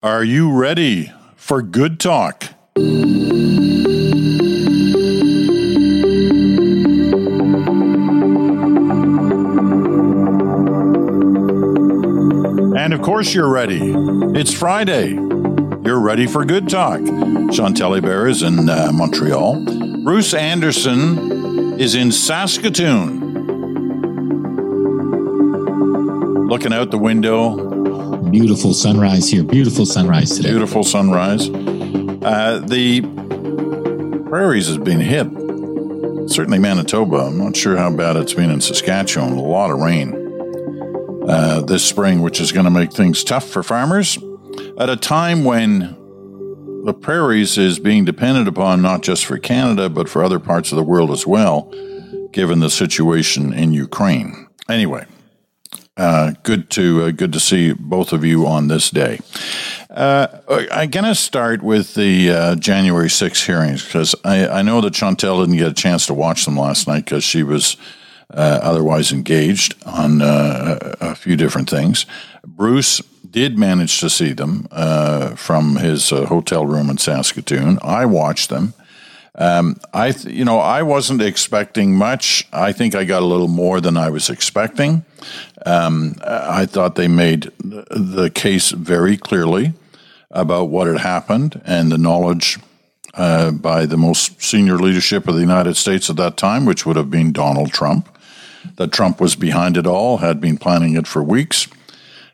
Are you ready for good talk? And of course, you're ready. It's Friday. You're ready for good talk. Chantal Hébert is in uh, Montreal. Bruce Anderson is in Saskatoon. Looking out the window, Beautiful sunrise here. Beautiful sunrise today. Beautiful sunrise. Uh, the prairies has been hit. Certainly Manitoba. I'm not sure how bad it's been in Saskatchewan. A lot of rain uh, this spring, which is going to make things tough for farmers at a time when the prairies is being depended upon not just for Canada, but for other parts of the world as well, given the situation in Ukraine. Anyway, uh, good to uh, good to see both of you on this day. Uh, I'm going to start with the uh, January 6 hearings because I, I, know that Chantal didn't get a chance to watch them last night because she was uh, otherwise engaged on uh, a few different things. Bruce did manage to see them from his hotel room in Saskatoon. I watched them. Um, I, th- you know, I wasn't expecting much. I think I got a little more than I was expecting. Um, I thought they made the case very clearly about what had happened and the knowledge uh, by the most senior leadership of the United States at that time, which would have been Donald Trump, that Trump was behind it all, had been planning it for weeks.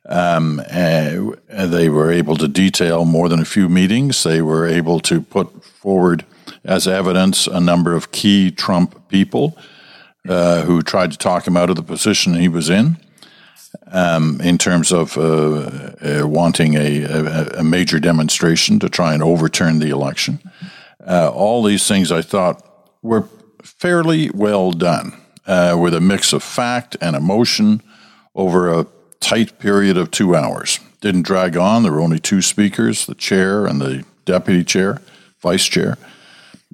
Um, they were able to detail more than a few meetings. They were able to put forward as evidence a number of key Trump people uh, who tried to talk him out of the position he was in. Um, in terms of uh, uh, wanting a, a, a, major demonstration to try and overturn the election. Uh, all these things I thought were fairly well done, uh, with a mix of fact and emotion over a tight period of two hours. Didn't drag on. There were only two speakers, the chair and the deputy chair, vice chair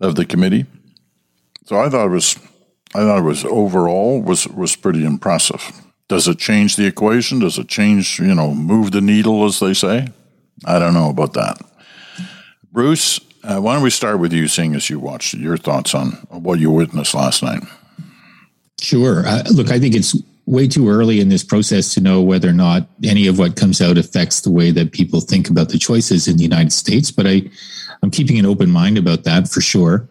of the committee. So I thought it was, I thought it was overall was was pretty impressive. Does it change the equation? Does it change, you know, move the needle, as they say? I don't know about that. Bruce, uh, why don't we start with you, seeing as you watched your thoughts on what you witnessed last night? Sure. Uh, look, I think it's way too early in this process to know whether or not any of what comes out affects the way that people think about the choices in the United States. But I, I'm keeping an open mind about that for sure.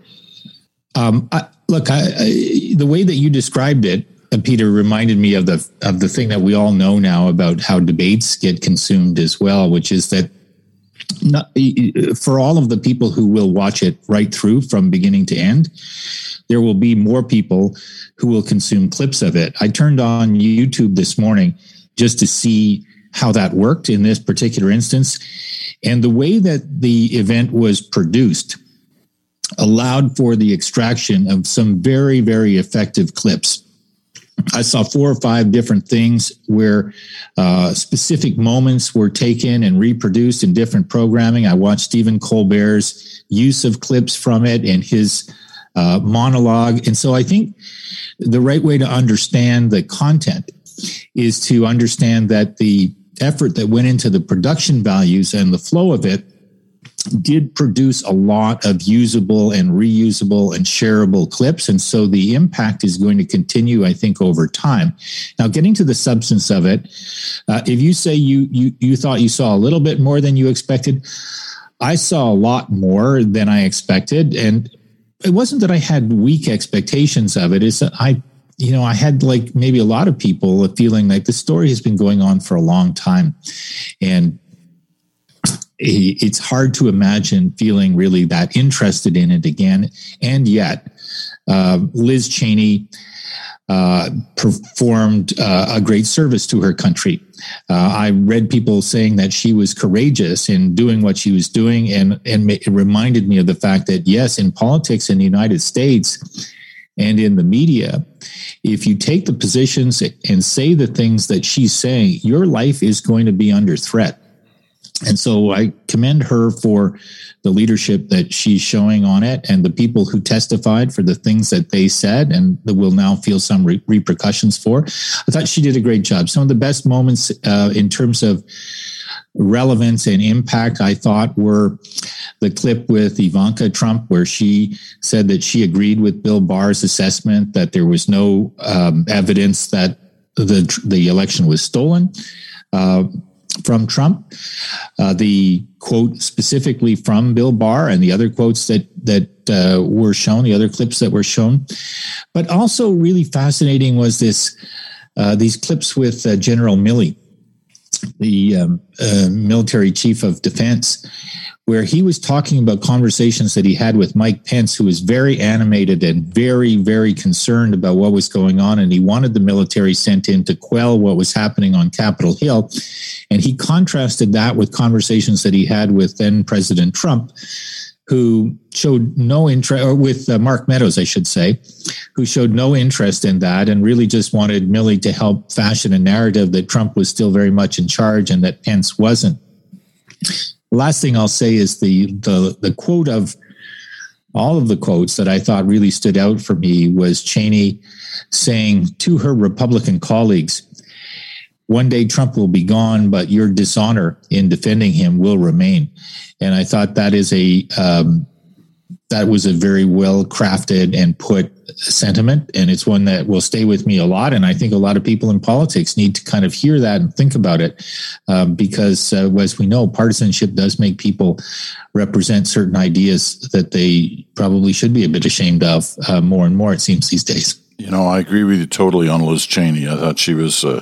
Um, I, look, I, I, the way that you described it, uh, Peter, reminded me of the of the thing that we all know now about how debates get consumed as well, which is that not, for all of the people who will watch it right through from beginning to end, there will be more people who will consume clips of it. I turned on YouTube this morning just to see how that worked in this particular instance. And the way that the event was produced allowed for the extraction of some very, very effective clips. I saw four or five different things where uh, specific moments were taken and reproduced in different programming. I watched Stephen Colbert's use of clips from it and his uh, monologue. And so I think the right way to understand the content is to understand that the effort that went into the production values and the flow of it did produce a lot of usable and reusable and shareable clips. And so the impact is going to continue, I think, over time. Now, getting to the substance of it, uh, if you say you, you, you thought you saw a little bit more than you expected, I saw a lot more than I expected. And it wasn't that I had weak expectations of it. It's that I you know, I had like maybe a lot of people a feeling like the story has been going on for a long time. And it's hard to imagine feeling really that interested in it again. And yet, uh, Liz Cheney uh, performed uh, a great service to her country. Uh, I read people saying that she was courageous in doing what she was doing, and and it reminded me of the fact that yes, in politics in the United States and in the media, if you take the positions and say the things that she's saying, your life is going to be under threat. And so I commend her for the leadership that she's showing on it and the people who testified for the things that they said and that will now feel some re- repercussions for. I thought she did a great job. Some of the best moments uh, in terms of relevance and impact, I thought, were the clip with Ivanka Trump, where she said that she agreed with Bill Barr's assessment that there was no um, evidence that the the election was stolen. Uh, from Trump, uh, the quote specifically from Bill Barr, and the other quotes that that uh, were shown, the other clips that were shown, but also really fascinating was this uh, these clips with uh, General Milley, the um, uh, military chief of defense, where he was talking about conversations that he had with Mike Pence, who was very animated and very, very concerned about what was going on. And he wanted the military sent in to quell what was happening on Capitol Hill. And he contrasted that with conversations that he had with then President Trump, who showed no interest, or with uh, Mark Meadows, I should say, who showed no interest in that and really just wanted Milley to help fashion a narrative that Trump was still very much in charge and that Pence wasn't. Last thing I'll say is the the the quote of all of the quotes that I thought really stood out for me was Cheney saying to her Republican colleagues, one day Trump will be gone, but your dishonor in defending him will remain. And I thought that is a um, that was a very well crafted and put sentiment and it's one that will stay with me a lot and i think a lot of people in politics need to kind of hear that and think about it um, because uh, as we know partisanship does make people represent certain ideas that they probably should be a bit ashamed of uh, more and more it seems these days you know i agree with you totally on liz cheney i thought she was uh,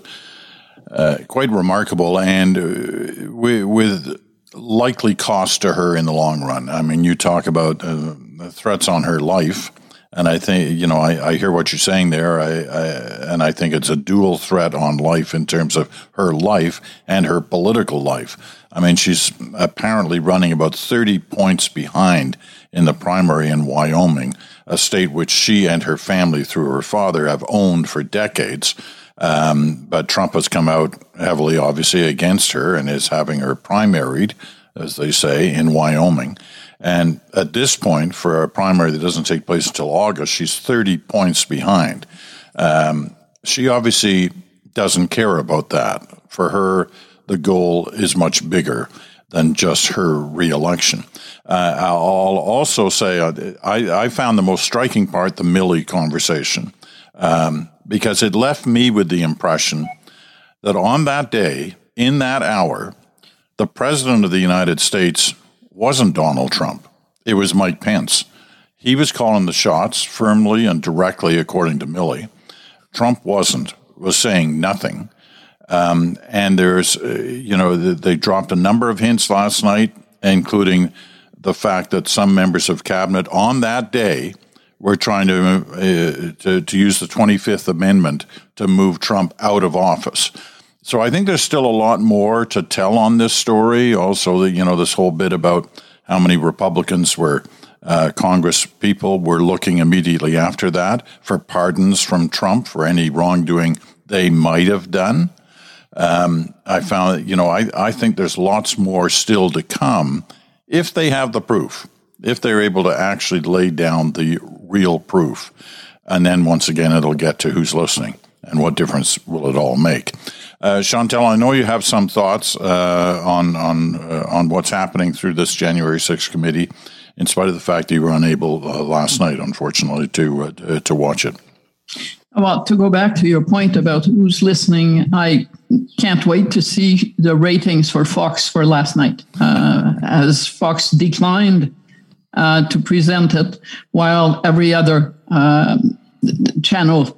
uh quite remarkable and uh, with, likely cost to her in the long run. I mean, you talk about uh, threats on her life. And I think, you know, I, I hear what you're saying there. I, I, and I think it's a dual threat on life in terms of her life and her political life. I mean, she's apparently running about 30 points behind in the primary in Wyoming, a state which she and her family, through her father, have owned for decades. Um, but Trump has come out heavily, obviously, against her and is having her primaried, as they say, in Wyoming. And at this point, for a primary that doesn't take place until August, she's 30 points behind. Um, she obviously doesn't care about that. For her, the goal is much bigger than just her reelection. Uh, I'll also say uh, I, I, found the most striking part the Milley conversation um, because it left me with the impression that on that day, in that hour, the President of the United States wasn't Donald Trump. It was Mike Pence. He was calling the shots firmly and directly, according to Milley. Trump wasn't, was saying nothing. Um, and there's, uh, you know, they dropped a number of hints last night, including the fact that some members of cabinet on that day were trying to, uh, to, to use the 25th Amendment to move Trump out of office. So I think there's still a lot more to tell on this story. Also, you know, this whole bit about how many Republicans were uh, Congress people were looking immediately after that for pardons from Trump for any wrongdoing they might have done. Um, I found, you know, I, I think there's lots more still to come if they have the proof, if they're able to actually lay down the real proof. And then once again, it'll get to who's listening and what difference will it all make. Uh, Chantal, I know you have some thoughts uh, on on uh, on what's happening through this January 6th committee, in spite of the fact that you were unable uh, last night, unfortunately, to uh, to watch it. Well, to go back to your point about who's listening, I can't wait to see the ratings for Fox for last night, uh, as Fox declined to present it, while every other channel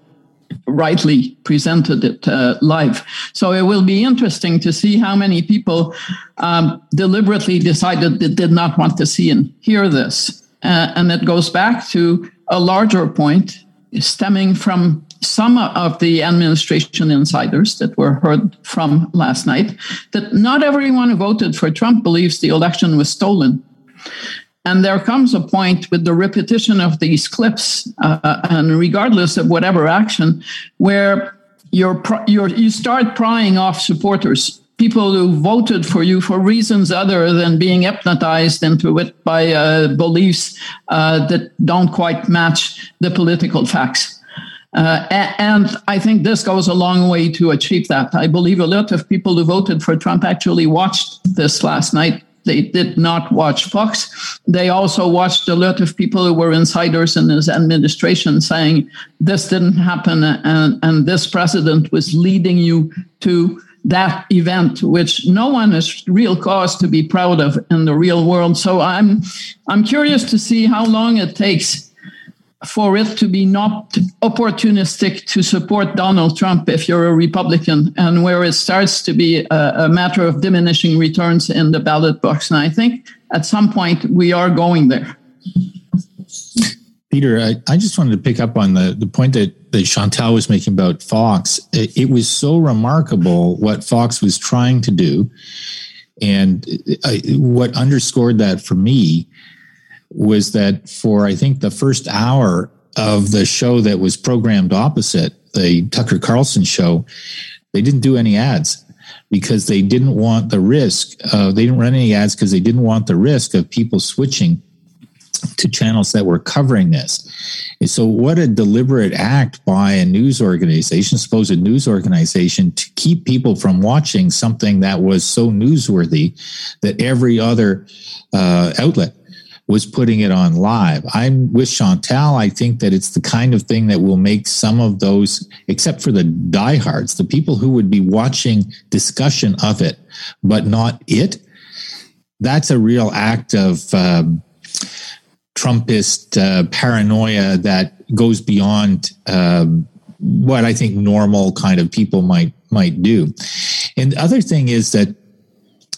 rightly presented it uh, live. So it will be interesting to see how many people um, deliberately decided they did not want to see and hear this. Uh, and it goes back to a larger point stemming from some of the administration insiders that were heard from last night that not everyone who voted for Trump believes the election was stolen. And there comes a point with the repetition of these clips, uh, and regardless of whatever action, where you're, you're, you start prying off supporters, people who voted for you for reasons other than being hypnotized into it by uh, beliefs uh, that don't quite match the political facts. Uh, and I think this goes a long way to achieve that. I believe a lot of people who voted for Trump actually watched this last night. They did not watch Fox. They also watched a lot of people who were insiders in his administration saying this didn't happen and, and this president was leading you to that event, which no one has real cause to be proud of in the real world. So I'm I'm curious to see how long it takes for it to be not opportunistic to support Donald Trump if you're a Republican, and where it starts to be a, a, matter of diminishing returns in the ballot box. And I think at some point we are going there. Peter, I, I just wanted to pick up on the, the point that, that Chantal was making about Fox. It, it was so remarkable what Fox was trying to do. And uh, I, what underscored that for me was that for I think the first hour of the show that was programmed opposite the Tucker Carlson show, they didn't do any ads because they didn't want the risk. Uh, they didn't run any ads because they didn't want the risk of people switching to channels that were covering this. And so, what a deliberate act by a news organization, supposed news organization, to keep people from watching something that was so newsworthy that every other uh, outlet was putting it on live. I'm with Chantal. I think that it's the kind of thing that will make some of those, except for the diehards, the people who would be watching discussion of it, but not it. That's a real act of um, Trumpist uh, paranoia that goes beyond um, what I think normal kind of people might might do. And the other thing is that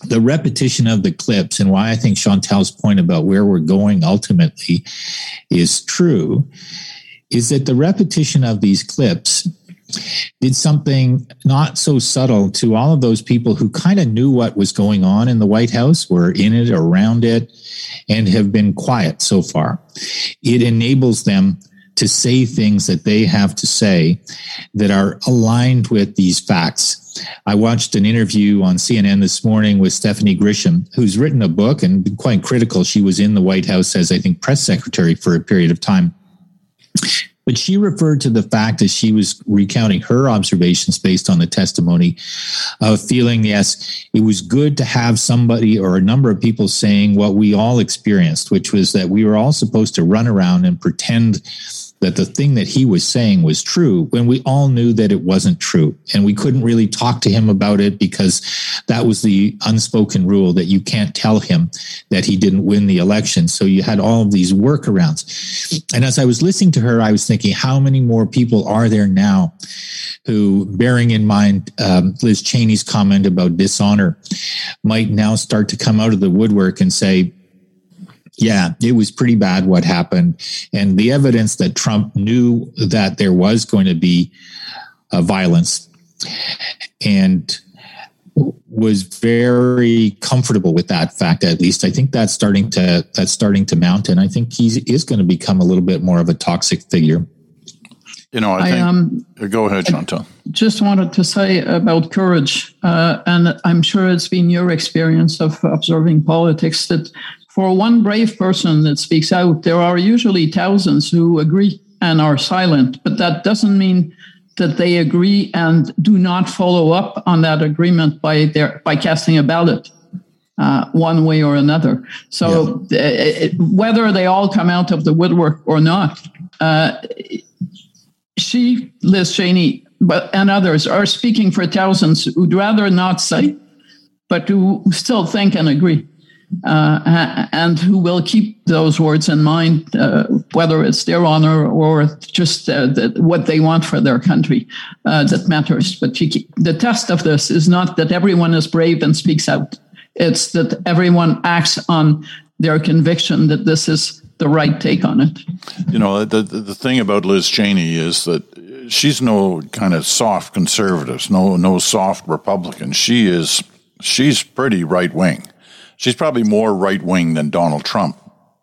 the repetition of the clips and why I think Chantal's point about where we're going ultimately is true is that the repetition of these clips did something not so subtle to all of those people who kind of knew what was going on in the White House, were in it, around it, and have been quiet so far. It enables them to say things that they have to say that are aligned with these facts I watched an interview on CNN this morning with Stephanie Grisham, who's written a book and been quite critical. She was in the White House as, I think, press secretary for a period of time. But she referred to the fact that she was recounting her observations based on the testimony of feeling, yes, it was good to have somebody or a number of people saying what we all experienced, which was that we were all supposed to run around and pretend that the thing that he was saying was true when we all knew that it wasn't true. And we couldn't really talk to him about it because that was the unspoken rule that you can't tell him that he didn't win the election. So you had all of these workarounds. And as I was listening to her, I was thinking, how many more people are there now who, bearing in mind um, Liz Cheney's comment about dishonor, might now start to come out of the woodwork and say, yeah, it was pretty bad what happened. And the evidence that Trump knew that there was going to be uh, violence and was very comfortable with that fact at least. I think that's starting to that's starting to mount and i think he is going to become a little bit more of a toxic figure. You know i, I think um, go ahead chantal. Just wanted to say about courage uh, and i'm sure it's been your experience of observing politics that for one brave person that speaks out, there are usually thousands who agree and are silent, but that doesn't mean that they agree and do not follow up on that agreement by their by casting a ballot uh, one way or another. So yeah. it, whether they all come out of the woodwork or not, uh, she, Liz Cheney, but and others are speaking for thousands who'd rather not say, but who still think and agree uh, and who will keep those words in mind, uh, whether it's their honor or just uh, the, what they want for their country uh, that matters. But keep, the test of this is not that everyone is brave and speaks out, it's that everyone acts on their conviction that this is the right take on it. You know, the, the thing about Liz Cheney is that she's no kind of soft conservative, no no soft Republican. She is she's pretty right wing she's probably more right wing than Donald Trump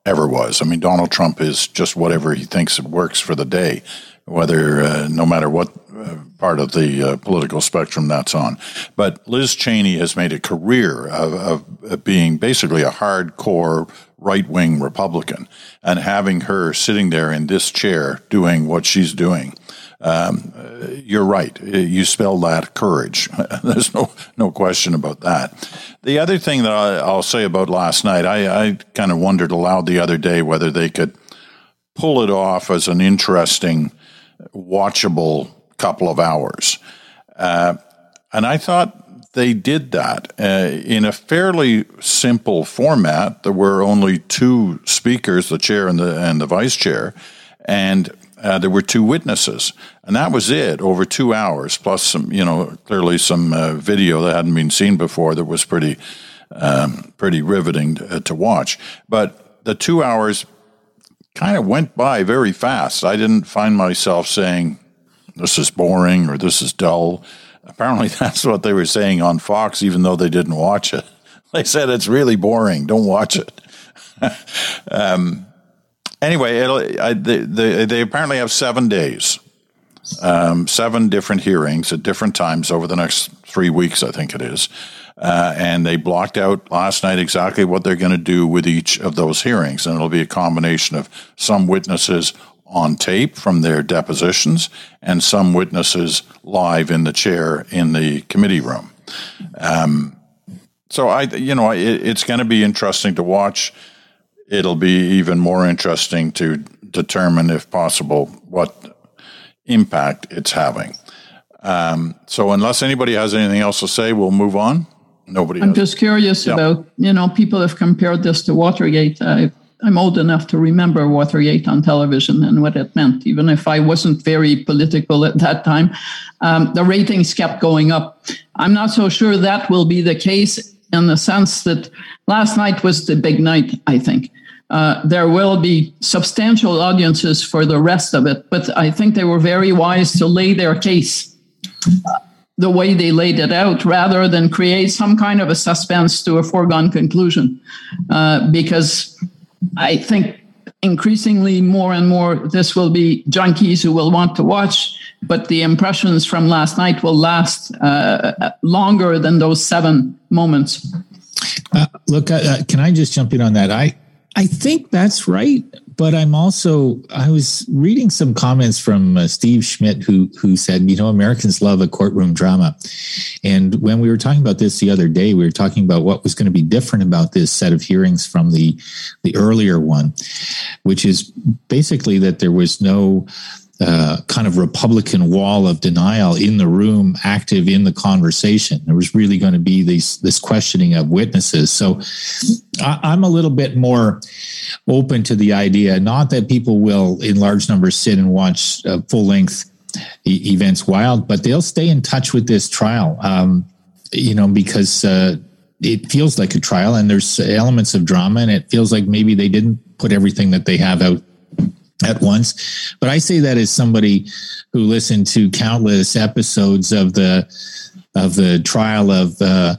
ever was. I mean, Donald Trump is just whatever he thinks it works for the day, whether uh, no matter what uh, part of the uh, political spectrum that's on. But Liz Cheney has made a career of, of being basically a hardcore right wing Republican, and having her sitting there in this chair doing what she's doing um, you're right. You spell that courage. There's no no question about that. The other thing that I, will say about last night, I, I kind of wondered aloud the other day whether they could pull it off as an interesting, watchable couple of hours. Uh, and I thought they did that uh, in a fairly simple format. There were only two speakers, the chair and the and the vice chair, and uh, there were two witnesses, and that was it over two hours, plus some, you know, clearly some uh, video that hadn't been seen before that was pretty, um, pretty riveting to, uh, to, watch. But the two hours kind of went by very fast. I didn't find myself saying, "This is boring" or "This is dull." Apparently, that's what they were saying on Fox, even though they didn't watch it. They said it's really boring. Don't watch it. um, anyway, I, they, they, they, apparently have seven days, um, seven different hearings at different times over the next three weeks, I think it is. Uh, and they blocked out last night exactly what they're going to do with each of those hearings. And it'll be a combination of some witnesses on tape from their depositions and some witnesses live in the chair in the committee room. Um, so I, you know, it, it's going to be interesting to watch it'll be even more interesting to determine, if possible, what impact it's having. Um, so, unless anybody has anything else to say, we'll move on. Nobody. I'm has. just curious yep. about you know people have compared this to Watergate. I, I'm old enough to remember Watergate on television and what it meant, even if I wasn't very political at that time. Um, the ratings kept going up. I'm not so sure that will be the case in the sense that last night was the big night, I think. Uh, there will be substantial audiences for the rest of it, but I think they were very wise to lay their case uh, the way they laid it out rather than create some kind of a suspense to a foregone conclusion. Uh, because I think increasingly more and more this will be junkies who will want to watch, but the impressions from last night will last uh, longer than those seven moments. Uh, look, uh, can I just jump in on that? I I think that's right, but I'm also I was reading some comments from uh, Steve Schmidt who who said, you know, Americans love a courtroom drama. And when we were talking about this the other day, we were talking about what was going to be different about this set of hearings from the the earlier one, which is basically that there was no uh, kind of Republican wall of denial in the room, active in the conversation. There was really going to be this this questioning of witnesses. So I, am a little bit more open to the idea, not that people will in large numbers sit and watch uh, full length e- events wild, but they'll stay in touch with this trial. Um, you know, because uh, it feels like a trial, and there's elements of drama, and it feels like maybe they didn't put everything that they have out at once. But I say that as somebody who listened to countless episodes of the of the trial of uh,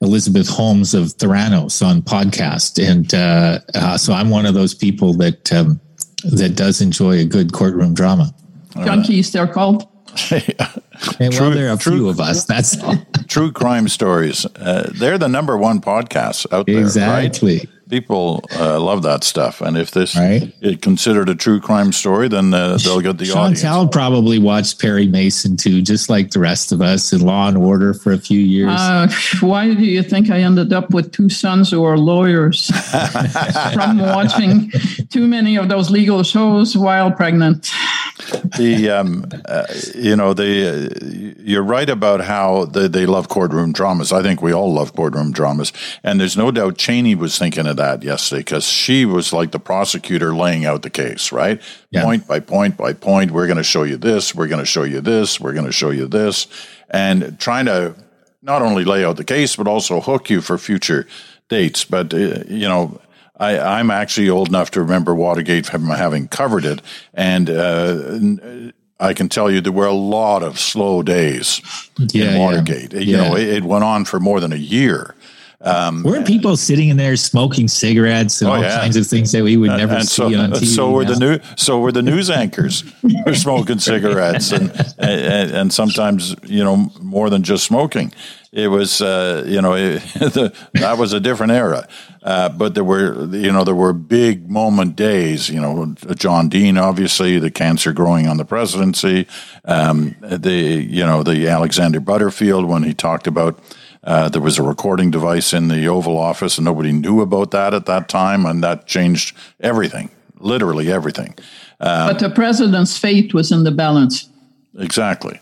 Elizabeth Holmes of Theranos on podcast, and uh, uh, so I'm one of those people that um, that does enjoy a good courtroom drama. Junkies, they're called. and true, well, there are a true, few of us. That's all. true crime stories. Uh, they're the number one podcast out there. Exactly. Right? People uh, love that stuff. And if this right. is considered a true crime story, then uh, they'll get the Chantal audience. Chantal probably watched Perry Mason too, just like the rest of us in Law and Order for a few years. Uh, why do you think I ended up with two sons who are lawyers from watching too many of those legal shows while pregnant? The um, uh, you know the uh, you're right about how they, they love courtroom dramas. I think we all love courtroom dramas, and there's no doubt Cheney was thinking of that yesterday because she was like the prosecutor laying out the case, right? Yeah. Point by point by point. We're going to show you this. We're going to show you this. We're going to show you this, and trying to not only lay out the case but also hook you for future dates. But uh, you know I, am actually old enough to remember Watergate from having covered it, and uh, I can tell you there were a lot of slow days yeah, in Watergate. Yeah. You yeah. know, it, it, went on for more than a year. Um, Weren't people sitting in there smoking cigarettes and oh, all yeah. kinds of things that we would never and, see so, on TV? So were now? the new, so were the news anchors were smoking cigarettes and, and, and sometimes you know more than just smoking. It was uh, you know it, the, that was a different era, uh, but there were you know there were big moment days. You know John Dean obviously the cancer growing on the presidency, um, the you know the Alexander Butterfield when he talked about uh, there was a recording device in the Oval Office, and nobody knew about that at that time, and that changed everything, literally everything. Um, but the president's fate was in the balance. Exactly.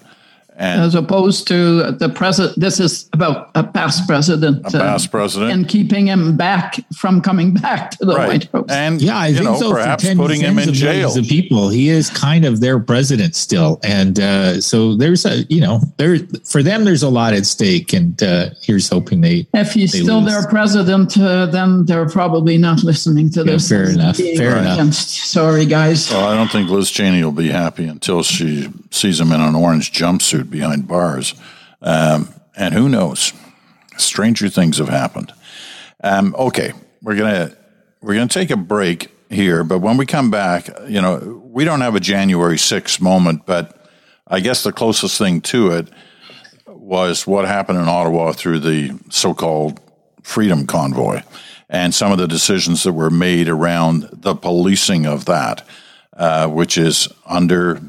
And as opposed to the president, this is about a past president. A past uh, president. And keeping him back from coming back to the right. White House. And, yeah, I think know, so. Perhaps putting him in jail. The people, he is kind of their president still. And uh, so there's a, you know, there for them, there's a lot at stake. And uh, here's hoping they. If he's they still lose. their president, uh, then they're probably not listening to yeah, this. Fair enough. Fair enough. Sorry, guys. Well, I don't think Liz Cheney will be happy until she sees him in an orange jumpsuit behind bars. Um, and who knows? Stranger things have happened. Um, okay, we're gonna we're gonna take a break here, but when we come back, you know, we don't have a January 6th moment, but I guess the closest thing to it was what happened in Ottawa through the so-called Freedom Convoy and some of the decisions that were made around the policing of that, uh, which is under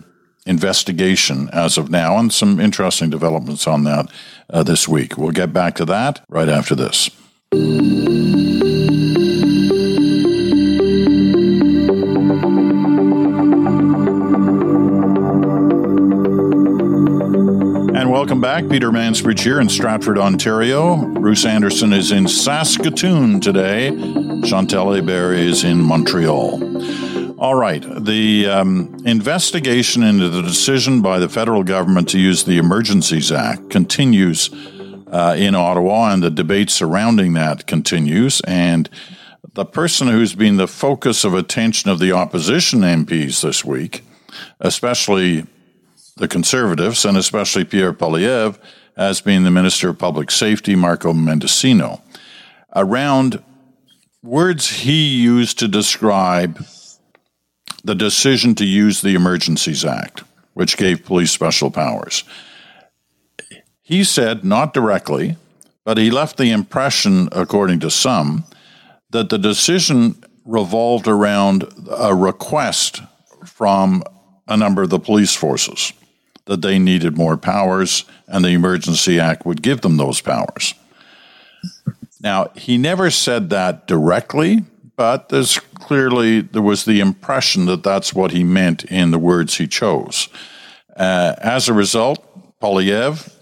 investigation as of now, and some interesting developments on that uh, this week. We'll get back to that right after this. And welcome back. Peter Mansbridge here in Stratford, Ontario. Bruce Anderson is in Saskatoon today. Chantal Hébert is in Montreal. All right. The um, investigation into the decision by the federal government to use the Emergencies Act continues uh, in Ottawa, and the debate surrounding that continues. And the person who's been the focus of attention of the opposition MPs this week, especially the Conservatives, and especially Pierre Poilievre, has been the Minister of Public Safety, Marco Mendicino, around words he used to describe the decision to use the Emergencies Act, which gave police special powers. He said, not directly, but he left the impression, according to some, that the decision revolved around a request from a number of the police forces that they needed more powers and the Emergency Act would give them those powers. Now, he never said that directly, but there's clearly there was the impression that that's what he meant in the words he chose. Uh, as a result, Poilievre,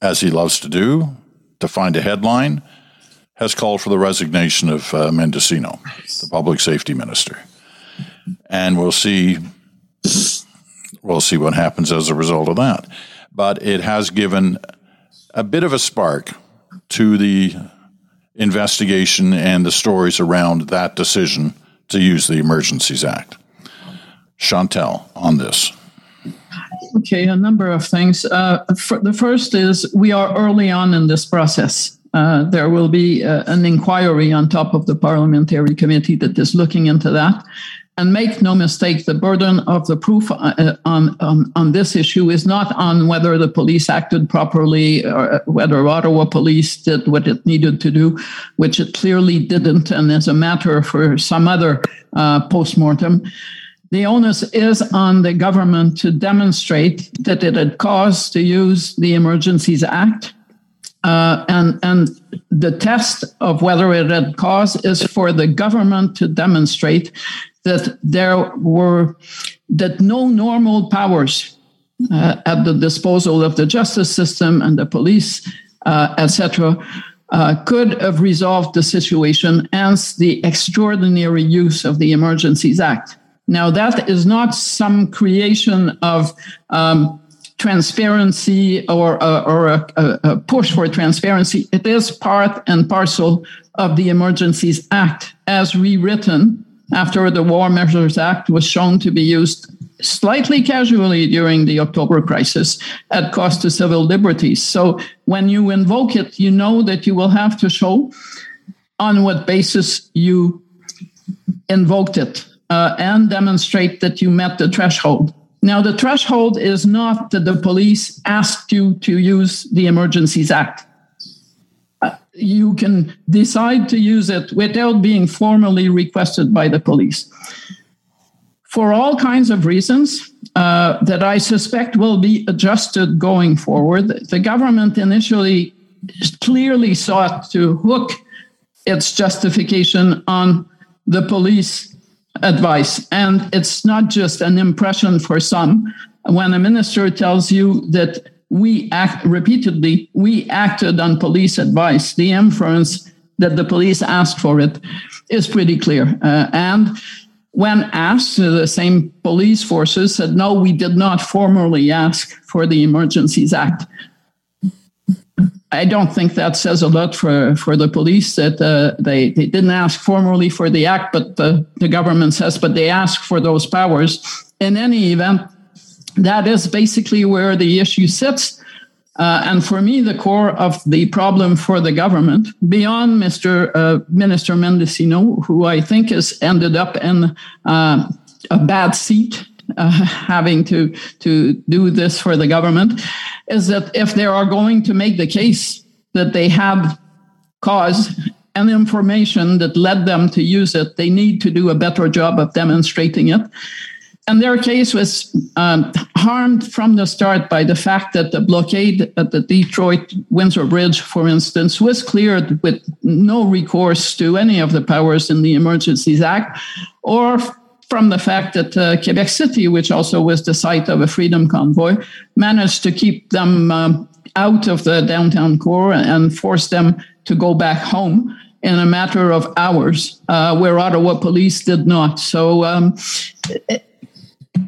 as he loves to do, to find a headline, has called for the resignation of uh, Mendicino, the public safety minister, and we'll see. We'll see what happens as a result of that. But it has given a bit of a spark to the investigation and the stories around that decision to use the Emergencies Act. Chantal, on this. Okay, a number of things. Uh, the first is we are early on in this process. Uh, there will be uh, an inquiry on top of the parliamentary committee that is looking into that. And make no mistake, the burden of the proof uh, on, on, on this issue is not on whether the police acted properly or whether Ottawa police did what it needed to do, which it clearly didn't, and is a matter for some other uh, postmortem. The onus is on the government to demonstrate that it had cause to use the Emergencies Act. Uh, and and the test of whether it had cause is for the government to demonstrate that there were that no normal powers uh, at the disposal of the justice system and the police, uh, etc., uh, could have resolved the situation, hence the extraordinary use of the Emergencies Act. Now, that is not some creation of um, transparency or, uh, or a, a, push for transparency. It is part and parcel of the Emergencies Act as rewritten after the War Measures Act was shown to be used slightly casually during the October crisis at cost to civil liberties. So when you invoke it, you know that you will have to show on what basis you invoked it uh, and demonstrate that you met the threshold. Now, the threshold is not that the police asked you to use the Emergencies Act. You can decide to use it without being formally requested by the police. For all kinds of reasons uh, that I suspect will be adjusted going forward, the government initially clearly sought to hook its justification on the police advice. And it's not just an impression for some. When a minister tells you that we act repeatedly, we acted on police advice, the inference that the police asked for it is pretty clear. Uh, and when asked, the same police forces said, no, we did not formally ask for the Emergencies Act. I don't think that says a lot for, for the police that uh, they, they didn't ask formally for the act, but the, the government says, but they asked for those powers. In any event, that is basically where the issue sits. Uh, and for me, the core of the problem for the government, beyond Mr. Uh, Minister Mendicino, who I think has ended up in uh, a bad seat uh, having to to do this for the government is that if they are going to make the case that they have cause and information that led them to use it, they need to do a better job of demonstrating it. And their case was um, harmed from the start by the fact that the blockade at the Detroit Windsor Bridge, for instance, was cleared with no recourse to any of the powers in the Emergencies Act or from the fact that uh, Quebec City, which also was the site of a freedom convoy, managed to keep them um, out of the downtown core and force them to go back home in a matter of hours, uh, where Ottawa police did not. So, um,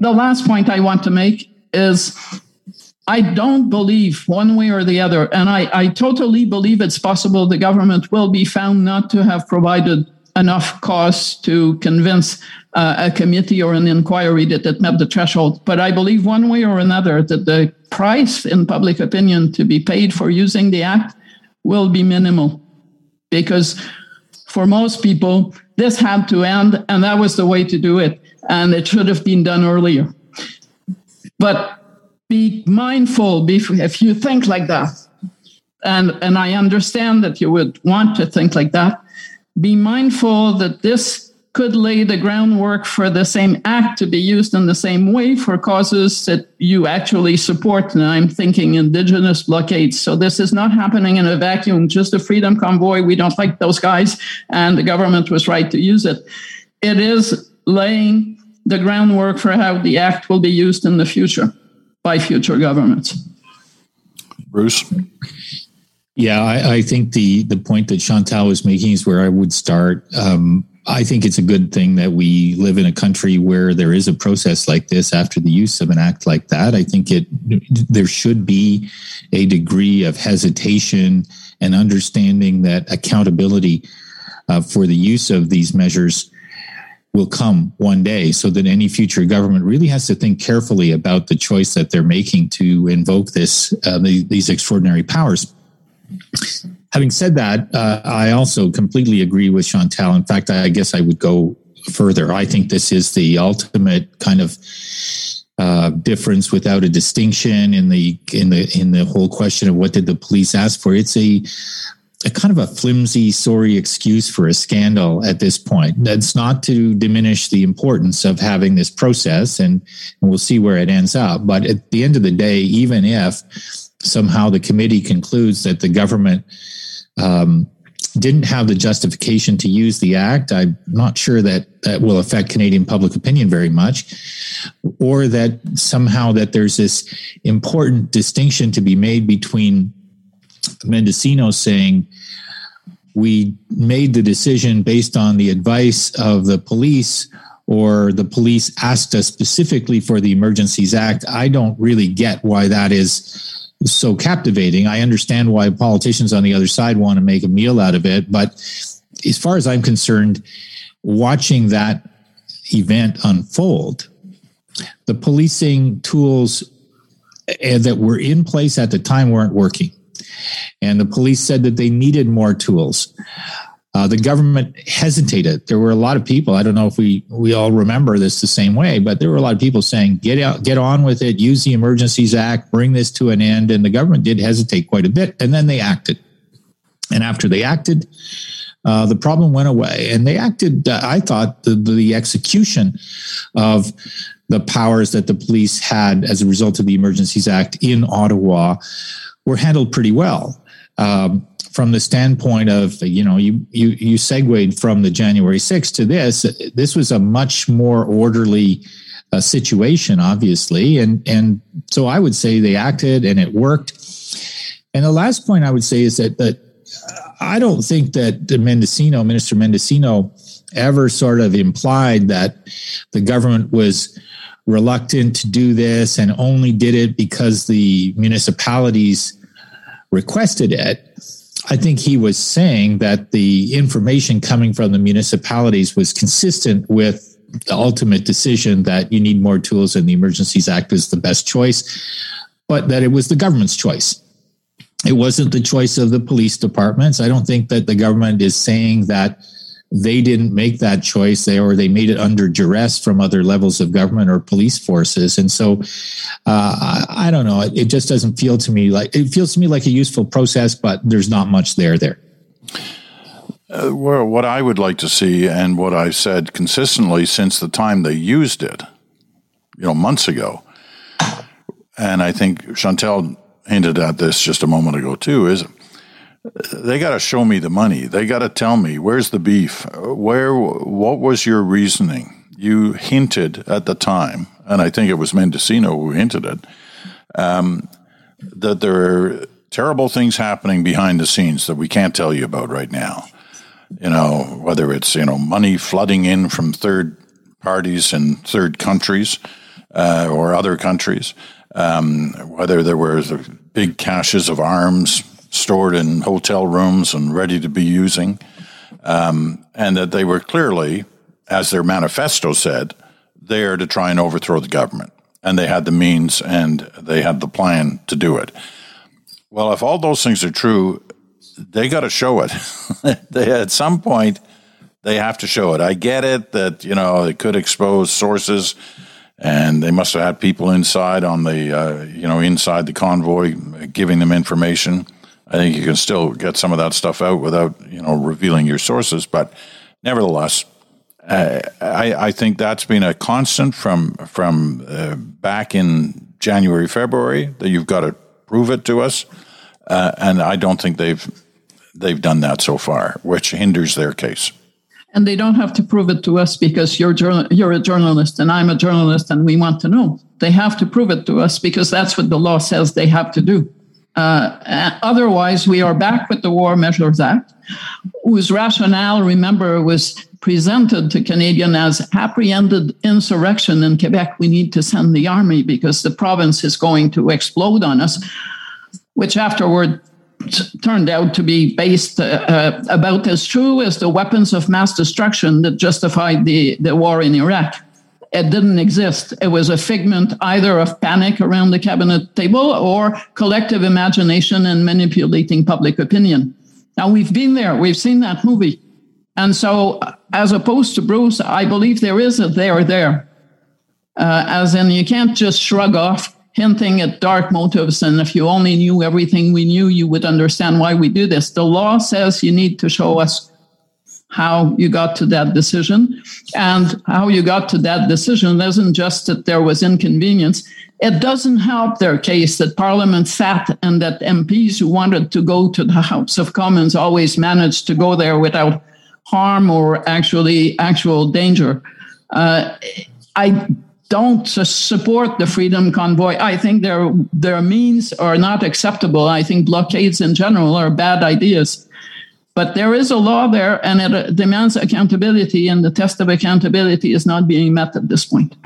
the last point I want to make is I don't believe one way or the other, and I, I totally believe it's possible the government will be found not to have provided enough cause to convince uh, a committee or an inquiry that it met the threshold. But I believe one way or another that the price in public opinion to be paid for using the act will be minimal because for most people, this had to end, and that was the way to do it. And it should have been done earlier. But be mindful if you think like that. And, and I understand that you would want to think like that. Be mindful that this could lay the groundwork for the same act to be used in the same way for causes that you actually support. And I'm thinking indigenous blockades. So this is not happening in a vacuum, just a freedom convoy. We don't like those guys, and the government was right to use it. It is laying the groundwork for how the act will be used in the future by future governments. Bruce? Yeah, I, I, think the the point that Chantal was making is where I would start. Um, I think it's a good thing that we live in a country where there is a process like this after the use of an act like that. I think it there should be a degree of hesitation and understanding that accountability uh, for the use of these measures will come one day so that any future government really has to think carefully about the choice that they're making to invoke this uh, the, these extraordinary powers Having said that, uh, I also completely agree with Chantal. In fact, I guess I would go further. I think this is the ultimate kind of uh, difference without a distinction in the in the in the whole question of what did the police ask for. It's a a kind of a flimsy, sorry excuse for a scandal at this point. That's not to diminish the importance of having this process, and, and we'll see where it ends up. But at the end of the day, even if somehow the committee concludes that the government um, didn't have the justification to use the act. I'm not sure that that will affect Canadian public opinion very much, or that somehow that there's this important distinction to be made between Mendicino saying we made the decision based on the advice of the police or the police asked us specifically for the Emergencies Act. I don't really get why that is so captivating. I understand why politicians on the other side want to make a meal out of it, but as far as I'm concerned, watching that event unfold the policing tools uh, that were in place at the time weren't working. And the police said that they needed more tools. Uh, the government hesitated. There were a lot of people. I don't know if we we all remember this the same way, but there were a lot of people saying, "Get out, get on with it. Use the Emergencies Act. Bring this to an end." And the government did hesitate quite a bit, and then they acted. And after they acted, uh, the problem went away. And they acted. Uh, I thought the the execution of the powers that the police had as a result of the Emergencies Act in Ottawa were handled pretty well. Um, from the standpoint of you know you you you segued from the January 6th to this this was a much more orderly uh, situation obviously and and so I would say they acted and it worked and the last point I would say is that that I don't think that the Mendicino Minister Mendicino ever sort of implied that the government was reluctant to do this and only did it because the municipalities requested it I think he was saying that the information coming from the municipalities was consistent with the ultimate decision that you need more tools and the Emergencies Act is the best choice, but that it was the government's choice. It wasn't the choice of the police departments. I don't think that the government is saying that they didn't make that choice. They or they made it under duress from other levels of government or police forces. And so uh, I, I, don't know. It, it, just doesn't feel to me like it feels to me like a useful process but there's not much there there. Uh, well, what I would like to see, and what I've said consistently since the time they used it, you know, months ago, and I think Chantal hinted at this just a moment ago too, is they got to show me the money. They got to tell me where's the beef. Where? What was your reasoning? You hinted at the time, and I think it was Mendicino who hinted it, um, that there are terrible things happening behind the scenes that we can't tell you about right now. You know, whether it's you know money flooding in from third parties in third countries uh, or other countries, um, whether there were big caches of arms stored in hotel rooms and ready to be using, um, and that they were clearly, as their manifesto said, there to try and overthrow the government. And they had the means and they had the plan to do it. Well, if all those things are true, they got to show it. they, at some point, they have to show it. I get it that, you know, it could expose sources and they must have had people inside on the, uh, you know, inside the convoy giving them information. I think you can still get some of that stuff out without you know revealing your sources. But nevertheless, I, I, think that's been a constant from from uh, back in January, February that you've got to prove it to us, uh, and I don't think they've they've done that so far, which hinders their case. And they don't have to prove it to us because you're journal- you're a journalist and I'm a journalist and we want to know. They have to prove it to us because that's what the law says they have to do. Uh, otherwise, we are back with the War Measures Act, whose rationale, remember, was presented to Canadian as apprehended insurrection in Quebec. We need to send the army because the province is going to explode on us, which afterward turned out to be based uh, uh, about as true as the weapons of mass destruction that justified the, the war in Iraq it didn't exist. It was a figment either of panic around the cabinet table or collective imagination and manipulating public opinion. Now, we've been there, we've seen that movie. And so, as opposed to Bruce, I believe there is a there there. Uh, as in, you can't just shrug off hinting at dark motives. And if you only knew everything we knew, you would understand why we do this. The law says you need to show us how you got to that decision. And how you got to that decision isn't just that there was inconvenience. It doesn't help their case that Parliament sat and that MPs who wanted to go to the House of Commons always managed to go there without harm or actually actual danger. Uh, I don't support the freedom convoy. I think their their means are not acceptable. I think blockades in general are bad ideas. But there is a law there and it uh, demands accountability, and the test of accountability is not being met at this point.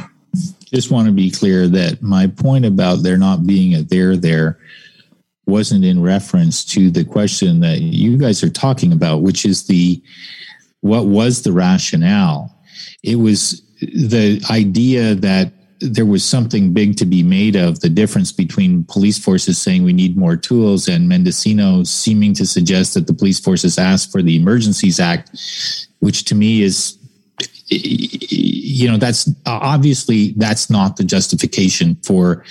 Just want to be clear that my point about there not being a there there wasn't in reference to the question that you guys are talking about, which is the what was the rationale? It was the idea that there was something big to be made of the difference between police forces saying we need more tools and Mendicino seeming to suggest that the police forces asked for the Emergencies Act, which to me is you know that's obviously that's not the justification for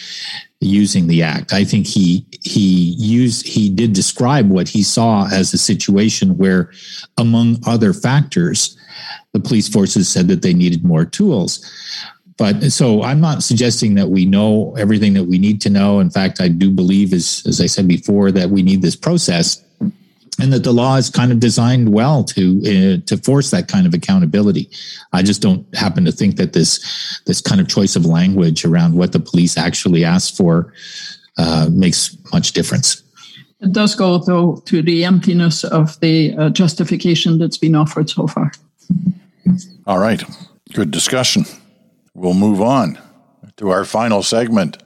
using the act. I think he he used he did describe what he saw as a situation where among other factors the police forces said that they needed more tools but so i'm not suggesting that we know everything that we need to know in fact i do believe as as i said before that we need this process and that the law is kind of designed well to uh, to force that kind of accountability. I just don't happen to think that this this kind of choice of language around what the police actually asked for uh, makes much difference. It does go though to the emptiness of the uh, justification that's been offered so far. All right, good discussion. We'll move on to our final segment,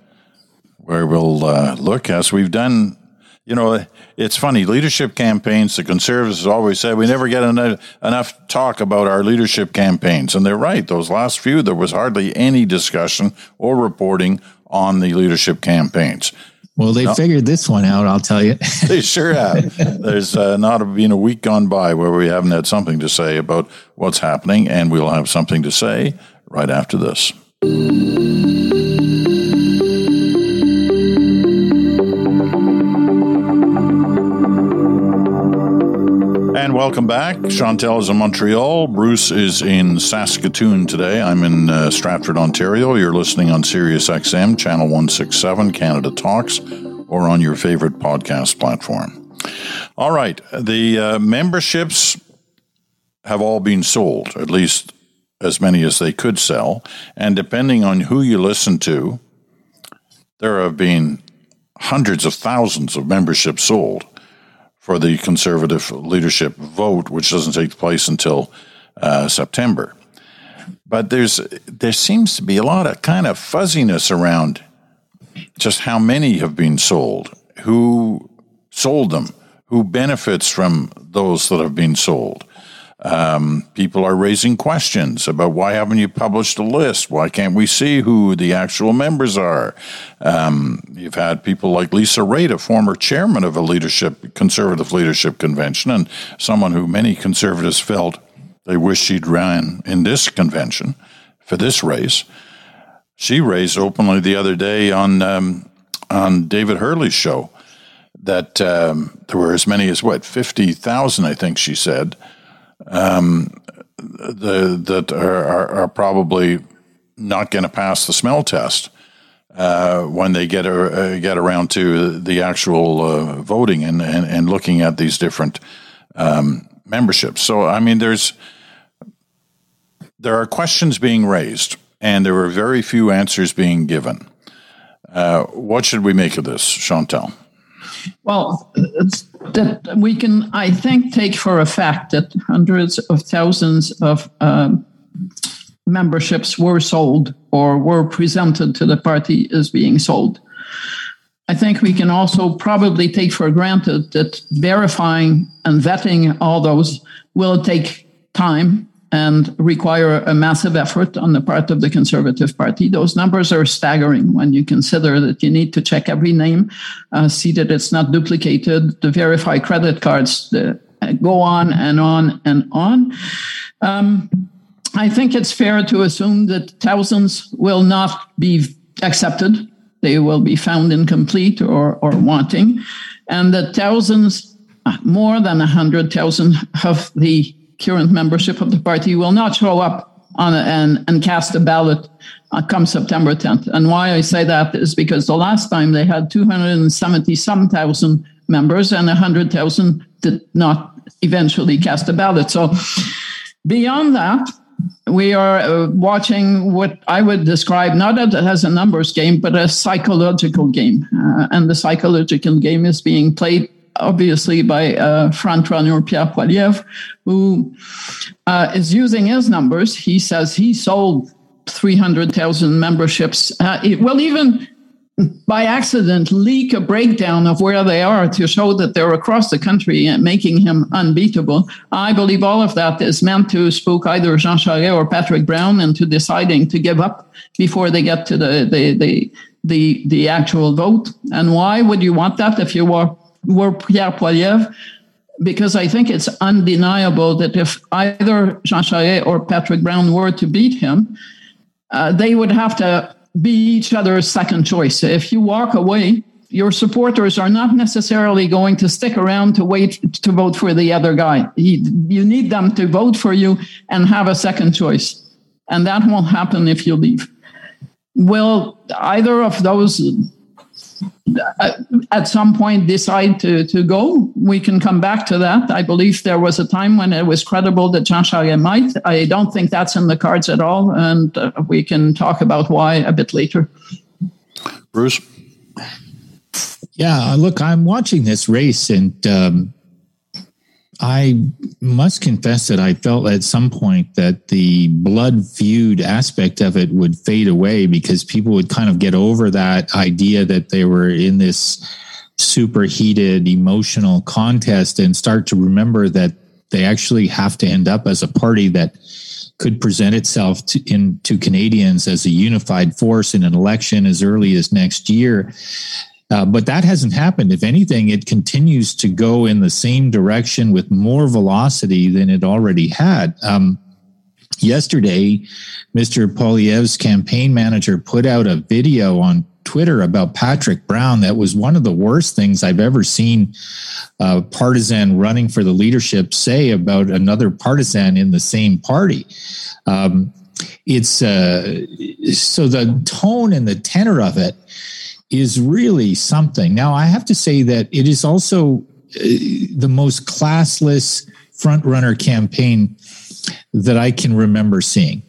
where we'll uh, look as we've done you know, it's funny. Leadership campaigns, the conservatives always say we never get enough, enough talk about our leadership campaigns. And they're right. Those last few, there was hardly any discussion or reporting on the leadership campaigns. Well, they no. figured this one out, I'll tell you. they sure have. There's uh, not been a week gone by where we haven't had something to say about what's happening, and we'll have something to say right after this. And welcome back. Chantal is in Montreal. Bruce is in Saskatoon today. I'm in uh, Stratford, Ontario. You're listening on Sirius XM, Channel 167, Canada Talks, or on your favorite podcast platform. All right. The uh, memberships have all been sold, at least as many as they could sell. And depending on who you listen to, there have been hundreds of thousands of memberships sold for the conservative leadership vote, which doesn't take place until uh, September. But there's there seems to be a lot of kind of fuzziness around just how many have been sold, who sold them, who benefits from those that have been sold. Um, people are raising questions about why haven't you published a list? Why can't we see who the actual members are? Um, you've had people like Lisa Raitt, a former chairman of a leadership conservative leadership convention, and someone who many conservatives felt they wish she'd ran in this convention for this race. She raised openly the other day on um, on David Herle's show that um, there were as many as what fifty thousand, I think she said um, the, that are, are, are, probably not going to pass the smell test uh, when they get uh, get around to the actual uh, voting and, and, and looking at these different um, memberships. So I mean, there's there are questions being raised, and there are very few answers being given. Uh, what should we make of this, Chantal? Well, that we can, I think, take for a fact that hundreds of thousands of um, memberships were sold or were presented to the party as being sold. I think we can also probably take for granted that verifying and vetting all those will take time and require a massive effort on the part of the Conservative Party. Those numbers are staggering when you consider that you need to check every name, uh, see that it's not duplicated, to verify credit cards, uh, go on and on and on. Um, I think it's fair to assume that thousands will not be accepted. They will be found incomplete or, or wanting, and that thousands, uh, more than 100,000 of the current membership of the party will not show up on a, and, and cast a ballot uh, come September 10th. And why I say that is because the last time they had 270 some thousand members and 100,000 did not eventually cast a ballot. So beyond that, we are uh, watching what I would describe not as a numbers game, but a psychological game. Uh, and the psychological game is being played obviously by uh, front runner Pierre Poilievre, who uh, is using his numbers. He says he sold 300,000 memberships. Uh, it, well, even by accident leak a breakdown of where they are to show that they're across the country and making him unbeatable. I believe all of that is meant to spook either Jean Charest or Patrick Brown into deciding to give up before they get to the the the the, the actual vote. And why would you want that if you were were Pierre Poilievre? Because I think it's undeniable that if either Jean Charest or Patrick Brown were to beat him, uh, they would have to be each other's second choice. If you walk away, your supporters are not necessarily going to stick around to wait to vote for the other guy. You need them to vote for you and have a second choice. And that won't happen if you leave. Will either of those at some point decide to, to go, we can come back to that. I believe there was a time when it was credible that Jean Charest might. I don't think that's in the cards at all, and uh, we can talk about why a bit later. Bruce? Yeah, look, I'm watching this race, and um, I must confess that I felt at some point that the blood feud aspect of it would fade away because people would kind of get over that idea that they were in this superheated emotional contest and start to remember that they actually have to end up as a party that could present itself to, in, to Canadians as a unified force in an election as early as next year. Uh, but that hasn't happened. If anything, it continues to go in the same direction with more velocity than it already had. Um, yesterday, Mr. Poilievre's campaign manager put out a video on Twitter about Patrick Brown that was one of the worst things I've ever seen a partisan running for the leadership say about another partisan in the same party. Um, it's uh, so the tone and the tenor of it is really something. Now, I have to say that it is also uh, the most classless front runner campaign that I can remember seeing.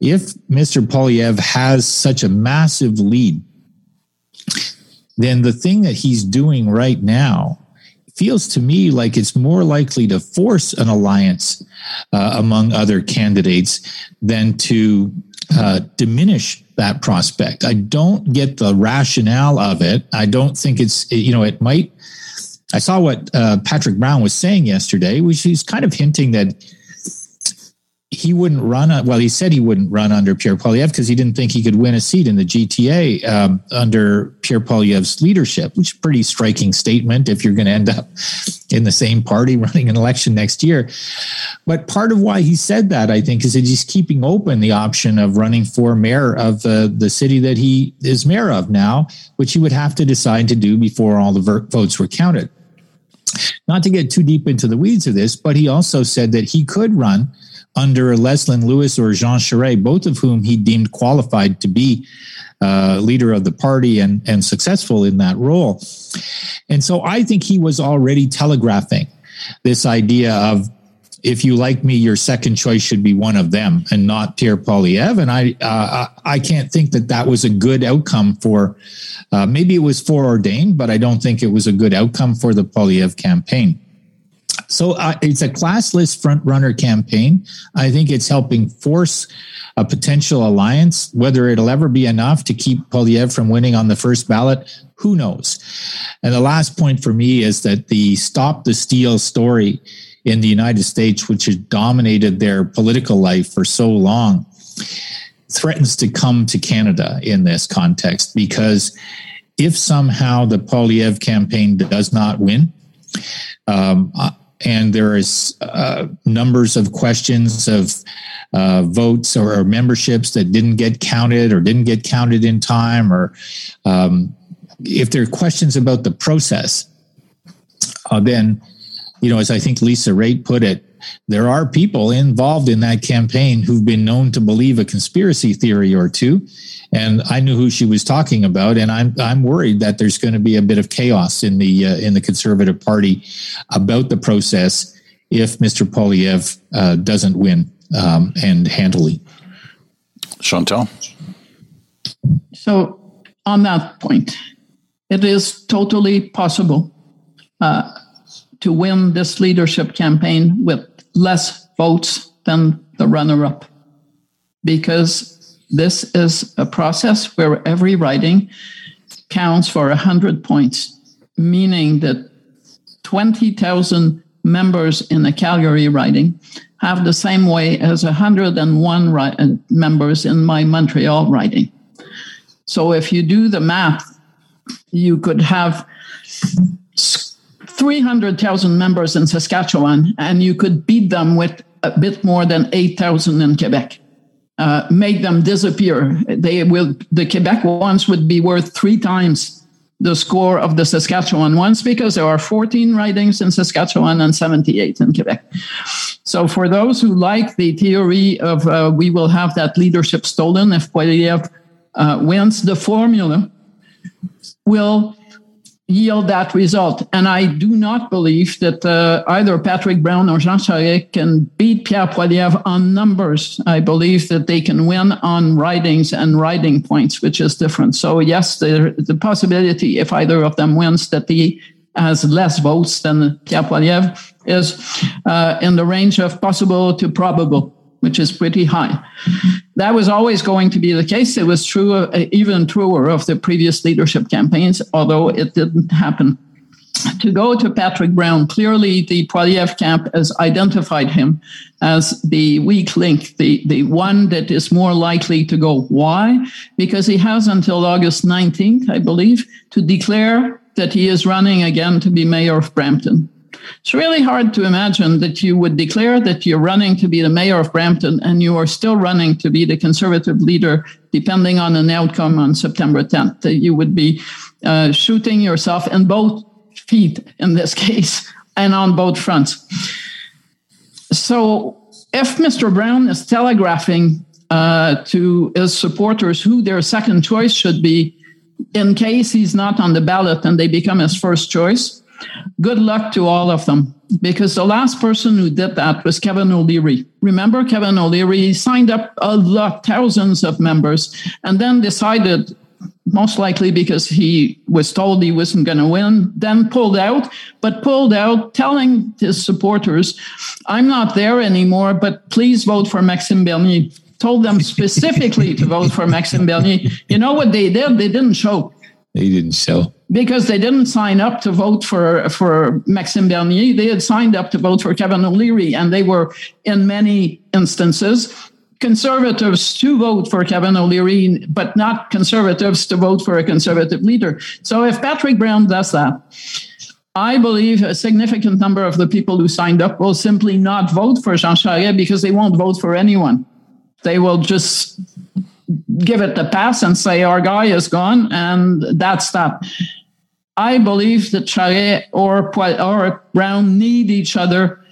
If Mr. Poilievre has such a massive lead, then the thing that he's doing right now feels to me like it's more likely to force an alliance uh, among other candidates than to uh, diminish that prospect. I don't get the rationale of it. I don't think it's, you know, it might. I saw what uh, Patrick Brown was saying yesterday, which he's kind of hinting that he wouldn't run. Well, he said he wouldn't run under Pierre Poilievre because he didn't think he could win a seat in the GTA um, under Pierre Poilievre's leadership, which is a pretty striking statement if you're going to end up in the same party running an election next year. But part of why he said that, I think, is that he's keeping open the option of running for mayor of uh, the city that he is mayor of now, which he would have to decide to do before all the votes were counted. Not to get too deep into the weeds of this, but he also said that he could run under Leslyn Lewis or Jean Charest, both of whom he deemed qualified to be uh, leader of the party and, and successful in that role. And so I think he was already telegraphing this idea of if you like me, your second choice should be one of them and not Pierre Poilievre. And I, uh, I can't think that that was a good outcome for, uh, maybe it was foreordained, but I don't think it was a good outcome for the Poilievre campaign. So uh, it's a classless front runner campaign. I think it's helping force a potential alliance. Whether it'll ever be enough to keep Poilievre from winning on the first ballot, who knows? And the last point for me is that the Stop the Steal story in the United States, which has dominated their political life for so long, threatens to come to Canada in this context because if somehow the Poilievre campaign does not win, um, and there is uh, numbers of questions of uh, votes or, memberships that didn't get counted or didn't get counted in time, or um, if there are questions about the process, uh, then you know, as I think Lisa Raitt put it, there are people involved in that campaign who've been known to believe a conspiracy theory or two and I knew who she was talking about, and I'm I'm worried that there's going to be a bit of chaos in the uh, in the Conservative Party about the process if Mr. Poilievre uh, doesn't win um, and handily. Chantal. So on that point, it is totally possible uh, to win this leadership campaign with less votes than the runner-up, because this is a process where every riding counts for 100 points, meaning that 20,000 members in a Calgary riding have the same way as 101 ri- uh, members in my Montreal riding. So if you do the math, you could have 300,000 members in Saskatchewan, and you could beat them with a bit more than 8,000 in Quebec. Uh, make them disappear. They will. The Quebec ones would be worth three times the score of the Saskatchewan ones because there are 14 ridings in Saskatchewan and 78 in Quebec. So for those who like the theory of uh, we will have that leadership stolen if Poilievre uh, wins, the formula will yield that result. And I do not believe that uh, either Patrick Brown or Jean Charest can beat Pierre Poilievre on numbers. I believe that they can win on ridings and riding points, which is different. So yes, the, the possibility, if either of them wins, that he has less votes than Pierre Poilievre is uh, in the range of possible to probable which is pretty high. That was always going to be the case. It was true, uh, even truer of the previous leadership campaigns, although it didn't happen. To go to Patrick Brown, clearly the Poilievre camp has identified him as the weak link, the, the one that is more likely to go. Why? Because he has until August 19th, I believe, to declare that he is running again to be mayor of Brampton. It's really hard to imagine that you would declare that you're running to be the mayor of Brampton and you are still running to be the conservative leader, depending on an outcome on September 10th. That you would be uh, shooting yourself in both feet in this case and on both fronts. So if Mr. Brown is telegraphing uh, to his supporters who their second choice should be, in case he's not on the ballot and they become his first choice, Good luck to all of them because the last person who did that was Kevin O'Leary. Remember Kevin O'Leary? Signed up a lot, thousands of members, and then decided, most likely because he was told he wasn't going to win, then pulled out, but pulled out telling his supporters, I'm not there anymore, but please vote for Maxime Bernier. Told them specifically to vote for Maxime Bernier. You know what they did? They didn't show. They didn't show because they didn't sign up to vote for for Maxime Bernier. They had signed up to vote for Kevin O'Leary, and they were in many instances conservatives to vote for Kevin O'Leary, but not conservatives to vote for a conservative leader. So if Patrick Brown does that, I believe a significant number of the people who signed up will simply not vote for Jean Charest because they won't vote for anyone. They will just give it the pass and say our guy is gone and that's that. I believe that Charest or, or Brown need each other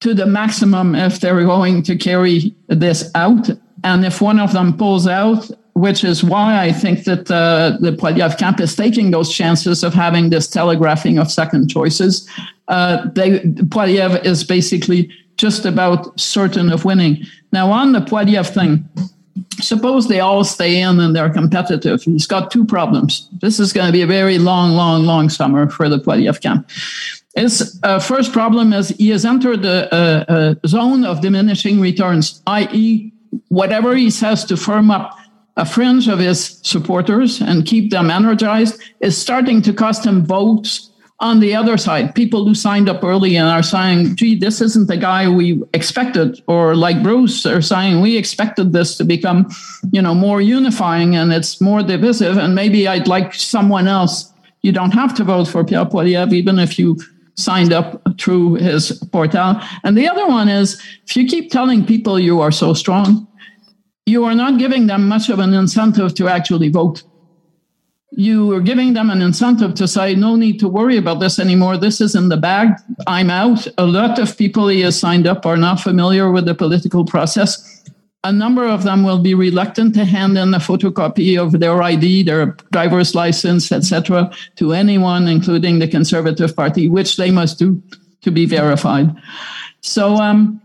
to the maximum if they're going to carry this out. And if one of them pulls out, which is why I think that uh, the Poilievre camp is taking those chances of having this telegraphing of second choices. Uh, they, Poilievre is basically just about certain of winning. Now, on the Poilievre thing, suppose they all stay in and they're competitive. He's got two problems. This is going to be a very long, long, long summer for the Poilievre camp. His uh, first problem is he has entered the uh, uh, zone of diminishing returns, i.e., whatever he says to firm up a fringe of his supporters and keep them energized is starting to cost him votes on the other side, people who signed up early and are saying, gee, this isn't the guy we expected, or like Bruce are saying, we expected this to become, you know, more unifying and it's more divisive, and maybe I'd like someone else. You don't have to vote for Pierre Poilievre, even if you signed up through his portal. And the other one is if you keep telling people you are so strong, you are not giving them much of an incentive to actually vote you are giving them an incentive to say, no need to worry about this anymore. This is in the bag. I'm out. A lot of people he has signed up are not familiar with the political process. A number of them will be reluctant to hand in a photocopy of their ID, their driver's license, etc., to anyone, including the Conservative Party, which they must do to be verified. So um,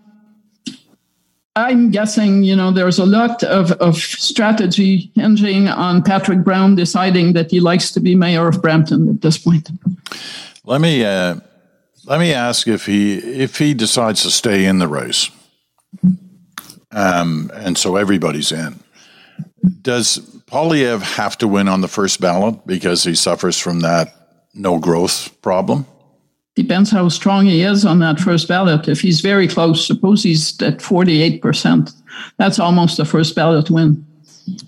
I'm guessing, you know, there's a lot of, of strategy hinging on Patrick Brown deciding that he likes to be mayor of Brampton at this point. Let me uh, let me ask if he if he decides to stay in the race, um, and so everybody's in. Does Poilievre have to win on the first ballot because he suffers from that no growth problem? Depends how strong he is on that first ballot. If he's very close, suppose he's at 48%, that's almost a first ballot win.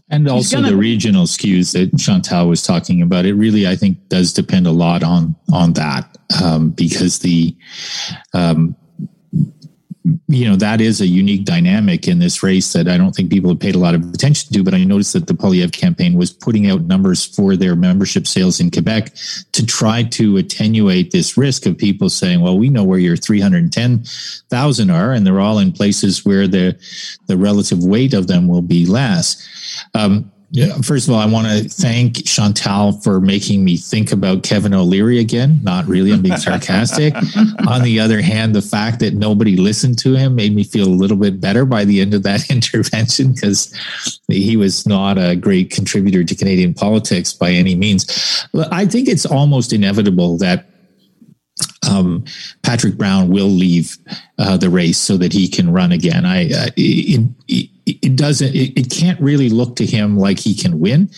And also gonna, the regional skews that Chantal was talking about. It really, I think, does depend a lot on on that um, because the um, you know that is a unique dynamic in this race that I don't think people have paid a lot of attention to. But I noticed that the Poilievre campaign was putting out numbers for their membership sales in Quebec to try to attenuate this risk of people saying, "Well, we know where your three hundred ten thousand are, and they're all in places where the the relative weight of them will be less." Um, yeah, first of all, I want to thank Chantal for making me think about Kevin O'Leary again. Not really, I'm being sarcastic. On the other hand, the fact that nobody listened to him made me feel a little bit better by the end of that intervention because he was not a great contributor to Canadian politics by any means. I think it's almost inevitable that um, Patrick Brown will leave uh, the race so that he can run again. I uh, it, it, it, doesn't it, it can't really look to him like he can win,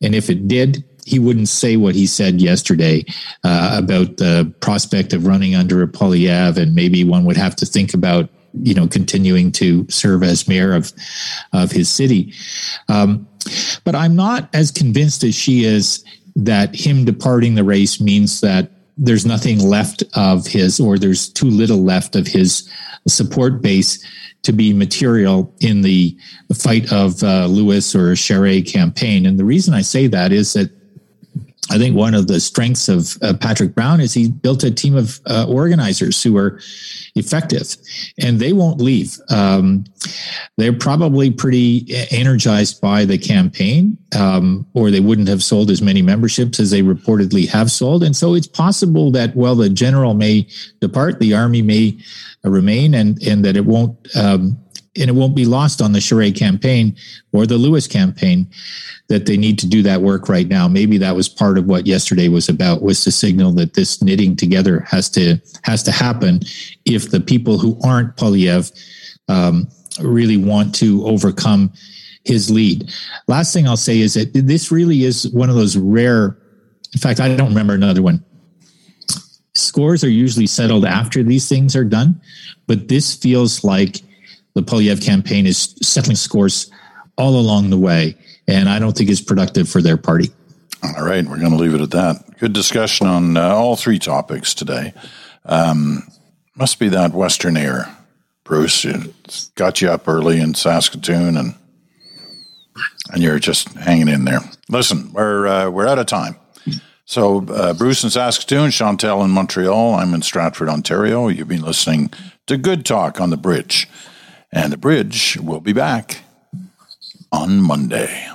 and if it did, he wouldn't say what he said yesterday uh, about the prospect of running under a Poilievre, and maybe one would have to think about you know continuing to serve as mayor of of his city. Um, but I'm not as convinced as she is that him departing the race means that there's nothing left of his, or there's too little left of his support base to be material in the fight of uh, Lewis or Charest campaign. And the reason I say that is that I think one of the strengths of uh, Patrick Brown is he built a team of uh, organizers who are effective, and they won't leave. Um, they're probably pretty energized by the campaign, um, or they wouldn't have sold as many memberships as they reportedly have sold. And so it's possible that while the general may depart, the army may remain, and and that it won't. Um, and it won't be lost on the Charest campaign or the Lewis campaign that they need to do that work right now. Maybe that was part of what yesterday was about was to signal that this knitting together has to has to happen if the people who aren't Poilievre um, really want to overcome his lead. Last thing I'll say is that this really is one of those rare. In fact, I don't remember another one. Scores are usually settled after these things are done, but this feels like the Poilievre campaign is settling scores all along the way, and I don't think it's productive for their party. All right, we're going to leave it at that. Good discussion on uh, all three topics today. Um, must be that Western air, Bruce. It got you up early in Saskatoon, and and you're just hanging in there. Listen, we're uh, we're out of time. So uh, Bruce in Saskatoon, Chantal in Montreal. I'm in Stratford, Ontario. You've been listening to Good Talk on the Bridge. And the bridge will be back on Monday.